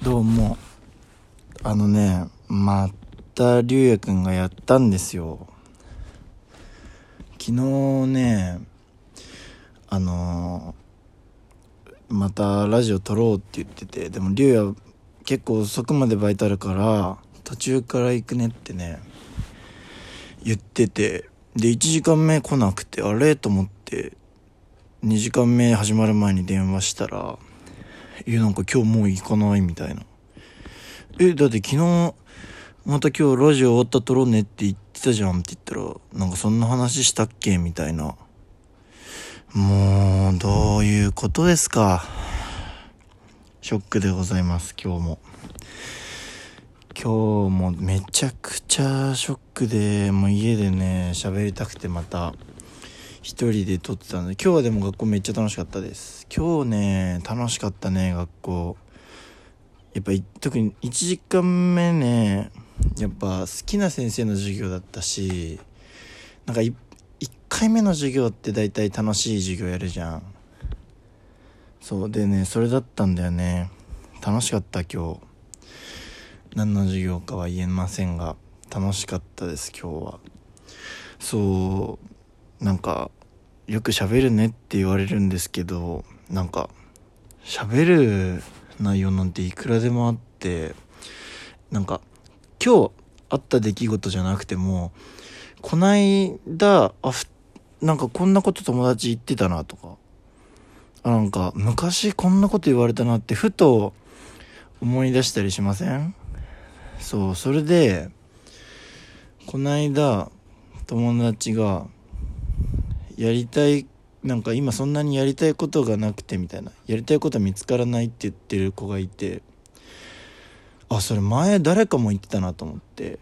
どうも。あのね、また、りゅうやくんがやったんですよ。昨日ね、あのーまたラジオ撮ろうって言ってて、でもりゅうや結構遅くまでバイトあるから、途中から行くねってね、言ってて、で、1時間目来なくて、あれ？と思って、2時間目始まる前に電話したら、いや、なんか今日もう行かないみたいな。え、だって昨日、また今日ラジオ終わった撮ろうねって言ってたじゃんって言ったら、なんかそんな話したっけみたいな。もう、どういうことですか。ショックでございます、今日も。今日もめちゃくちゃショックで、もう家でね、喋りたくてまた、一人で撮ってたんで、今日はでも学校めっちゃ楽しかったです。今日ね、楽しかったね、学校。やっぱ特に1時間目ね、やっぱ好きな先生の授業だったし、なんか1回目の授業って大体楽しい授業やるじゃん。そうでね、それだったんだよね。楽しかった今日。何の授業かは言えませんが、楽しかったです今日は。そう、なんか、よく喋るねって言われるんですけど、なんか、喋る内容なんていくらでもあって、なんか、今日あった出来事じゃなくても、こないだ、あ、なんかこんなこと友達言ってたなとか、あ、なんか昔こんなこと言われたなってふと思い出したりしません？そう、それで、こないだ友達が、やりたいなんか今そんなにやりたいことがなくてみたいな。やりたいことは見つからないって言ってる子がいて。あそれ前誰かも言ってたなと思って。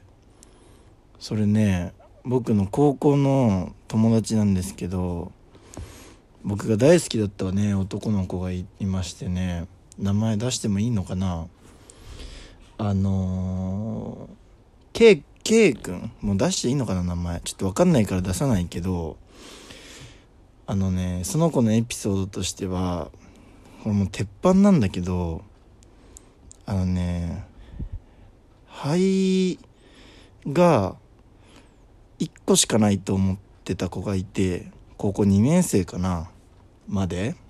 それね僕の高校の友達なんですけど僕が大好きだったね男の子がいましてね。名前出してもいいのかな。あのー、K, K 君もう出していいのかな名前。ちょっと分かんないから出さないけどあのねその子のエピソードとしてはこれもう鉄板なんだけどあのね肺が1個しかないと思ってた子がいて高校2年生かなまで。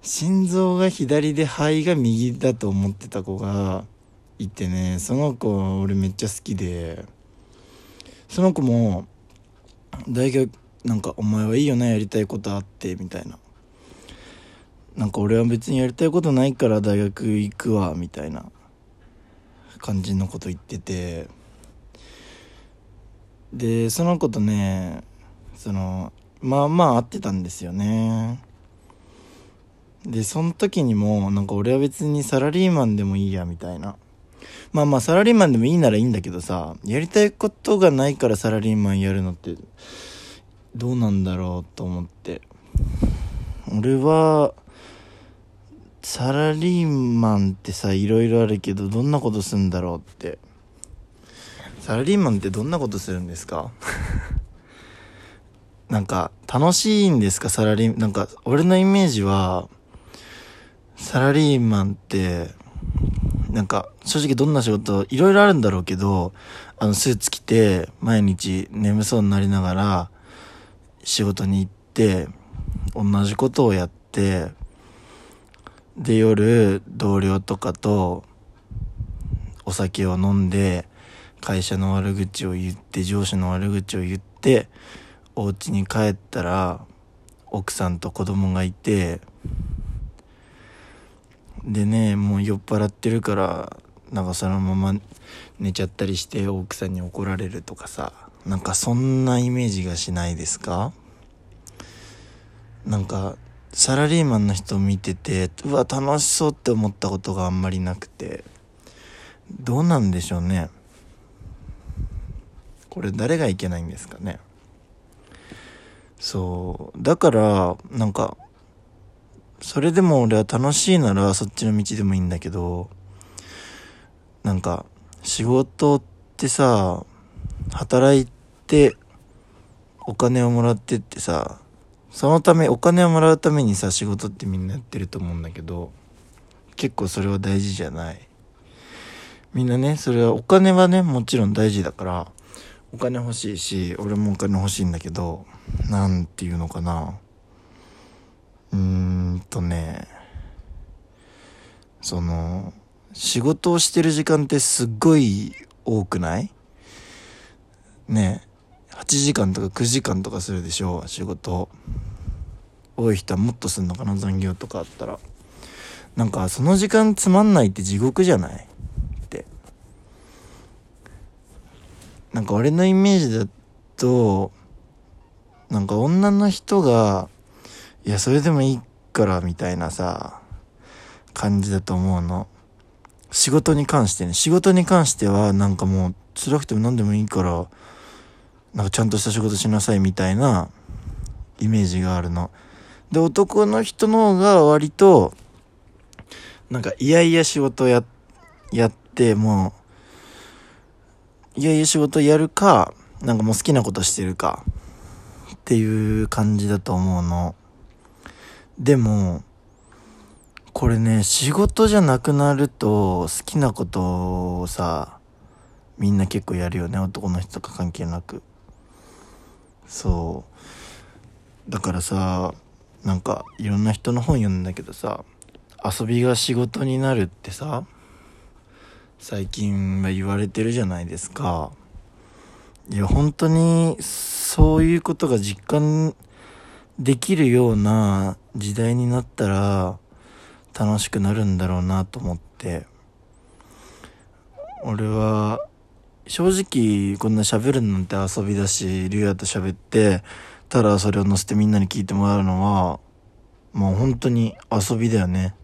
心臓が左で肺が右だと思ってた子がいてねその子俺めっちゃ好きでその子も大学なんか「お前はいいよなやりたいことあって」みたいな。なんか俺は別にやりたいことないから大学行くわみたいな。感じのこと言ってて。でその子とねそのまあまあ会ってたんですよね。でその時にもなんか俺は別にサラリーマンでもいいやみたいな。まあまあサラリーマンでもいいならいいんだけどさやりたいことがないからサラリーマンやるのってどうなんだろうと思って。俺はサラリーマンってさいろいろあるけどどんなことするんだろうって。サラリーマンってどんなことするんですか？なんか楽しいんですか？サラリーなんか俺のイメージはサラリーマンってなんか正直どんな仕事いろいろあるんだろうけどあのスーツ着て毎日眠そうになりながら仕事に行って同じことをやってで夜同僚とかとお酒を飲んで会社の悪口を言って上司の悪口を言ってお家に帰ったら奥さんと子供がいてでねもう酔っ払ってるからなんかそのまま寝ちゃったりして奥さんに怒られるとかさ。なんかそんなイメージがしないですか？なんかサラリーマンの人を見ててうわ楽しそうって思ったことがあんまりなくて。どうなんでしょうね。これ誰がいけないんですかね。そう。だからなんかそれでも俺は楽しいならそっちの道でもいいんだけどなんか仕事ってさ働いてお金をもらってってさそのためお金をもらうためにさ仕事ってみんなやってると思うんだけど結構それは大事じゃない。みんなねそれはお金はねもちろん大事だからお金欲しいし俺もお金欲しいんだけど何て言うのかな。うーんとねその仕事をしてる時間ってすっごい多くない？ね。8時間とか9時間とかするでしょ仕事。多い人はもっとすんのかな残業とかあったら。なんかその時間つまんないって地獄じゃない？って。なんか俺のイメージだとなんか女の人がいやそれでもいいからみたいなさ感じだと思うの。仕事に関してね。仕事に関してはなんかもう辛くても何でもいいからなんかちゃんとした仕事しなさいみたいなイメージがあるの。で男の人の方が割となんかいやいや仕事ややってもういやいや仕事やるかなんかもう好きなことしてるかっていう感じだと思うの。でもこれね仕事じゃなくなると好きなことをさみんな結構やるよね。男の人とか関係なく。そう。だからさなんかいろんな人の本読んだけどさ遊びが仕事になるってさ最近は言われてるじゃないですか。いや本当にそういうことが実感できるような時代になったら楽しくなるんだろうなと思って。俺は正直こんな喋るなんて遊びだし竜也と喋ってただそれを載せてみんなに聞いてもらうのはもう本当に遊びだよね。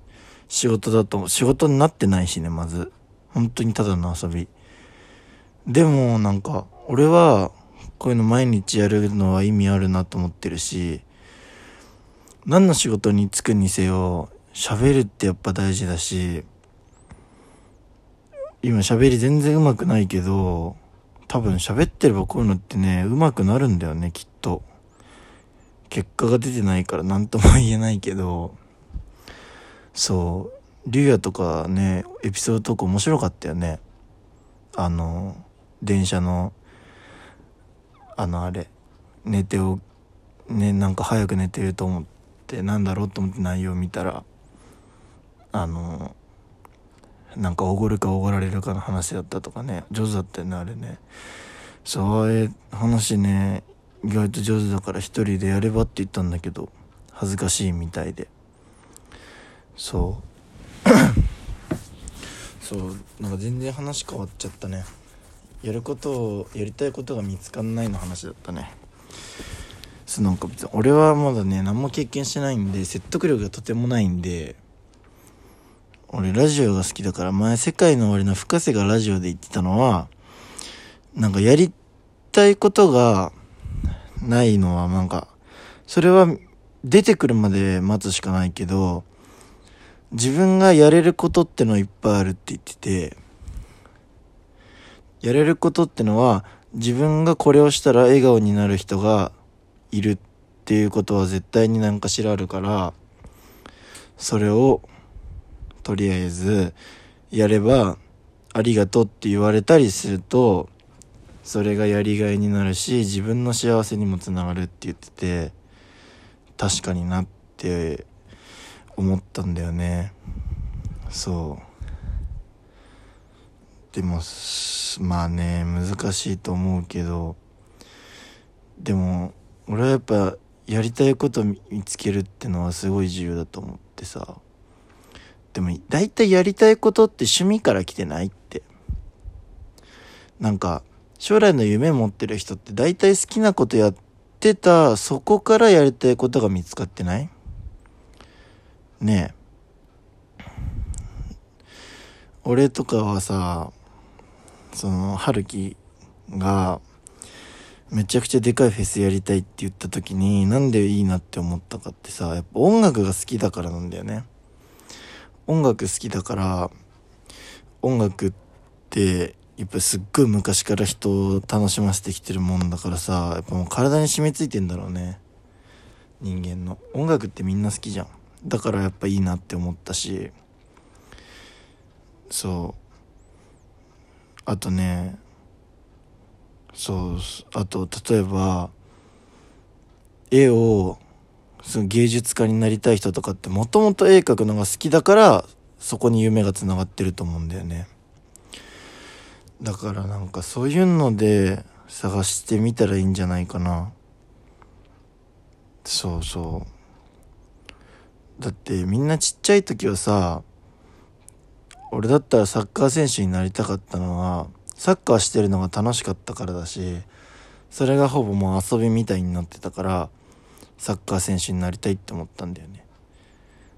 仕事だと仕事になってないしねまず。本当にただの遊び。でもなんか俺はこういうの毎日やるのは意味あるなと思ってるし何の仕事に就くにせよ喋るってやっぱ大事だし今喋り全然うまくないけど多分喋ってればこういうのってねうまくなるんだよねきっと。結果が出てないから何とも言えないけど。そう。竜也とかねエピソードトーク面白かったよね。あの電車のあのあれ。寝てをねなんか早く寝てると思ってなんだろうと思って内容見たらあのなんかおごるかおごられるかの話だったとかね。上手だったよねあれね。そういう話ね。意外と上手だから一人でやればって言ったんだけど恥ずかしいみたいで。そう。そうなんか全然話変わっちゃったね。やることをやりたいことが見つかんないの話だったね。そうなんか別に俺はまだね何も経験してないんで説得力がとてもないんで俺ラジオが好きだから前世界の終わりの深瀬がラジオで言ってたのはなんかやりたいことがないのはなんかそれは出てくるまで待つしかないけど自分がやれることってのいっぱいあるって言っててやれることってのは自分がこれをしたら笑顔になる人がいるっていうことは絶対に何かしらあるからそれをとりあえずやればありがとうって言われたりするとそれがやりがいになるし自分の幸せにもつながるって言ってて確かになって思ったんだよね。そう。でもまあね難しいと思うけどでも俺はやっぱやりたいこと見つけるってのはすごい重要だと思ってさ。でも大体やりたいことって趣味から来てないって。なんか将来の夢持ってる人って大体好きなことやってたそこからやりたいことが見つかってない？ねえ。俺とかはさその春樹がめちゃくちゃでかいフェスやりたいって言った時になんでいいなって思ったかってさやっぱ音楽が好きだからなんだよね。音楽好きだから音楽ってやっぱすっごい昔から人を楽しませてきてるもんだからさやっぱもう体に染みついてんだろうね。人間の。音楽ってみんな好きじゃん。だからやっぱいいなって思ったし。そう。あとねそうあと例えば絵をその芸術家になりたい人とかってもともと絵描くのが好きだからそこに夢がつながってると思うんだよね。だからなんかそういうので探してみたらいいんじゃないかな。そうそう。だってみんなちっちゃい時はさ俺だったらサッカー選手になりたかったのはサッカーしてるのが楽しかったからだしそれがほぼもう遊びみたいになってたからサッカー選手になりたいって思ったんだよね。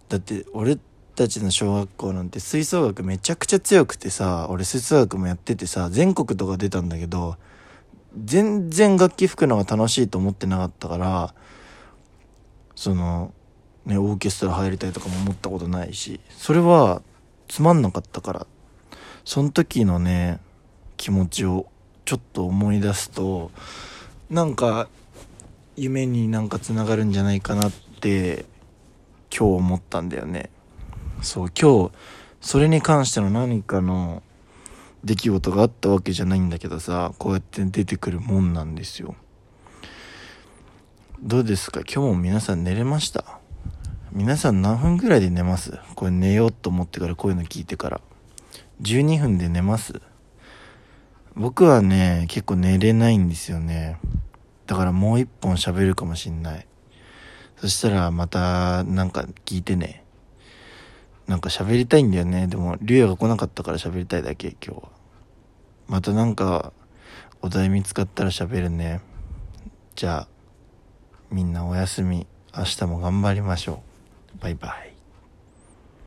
だって俺たちの小学校なんて吹奏楽めちゃくちゃ強くてさ俺吹奏楽もやっててさ全国とか出たんだけど全然楽器吹くのが楽しいと思ってなかったからそのねオーケストラ入りたいとかも思ったことないしそれはつまんなかったからその時のね気持ちをちょっと思い出すとなんか夢になんかつながるんじゃないかなって今日思ったんだよね。そう今日それに関しての何かの出来事があったわけじゃないんだけどさこうやって出てくるもんなんですよ。どうですか？今日も皆さん寝れました？皆さん何分ぐらいで寝ます？これ寝ようと思ってからこういうの聞いてから。12分で寝ます？僕はね結構寝れないんですよね。だからもう一本喋るかもしんない。そしたらまたなんか聞いてね。なんか喋りたいんだよね。でも竜也が来なかったから喋りたいだけ今日は。またなんかお題見つかったら喋るね。じゃあみんなおやすみ。明日も頑張りましょう。バイバイ。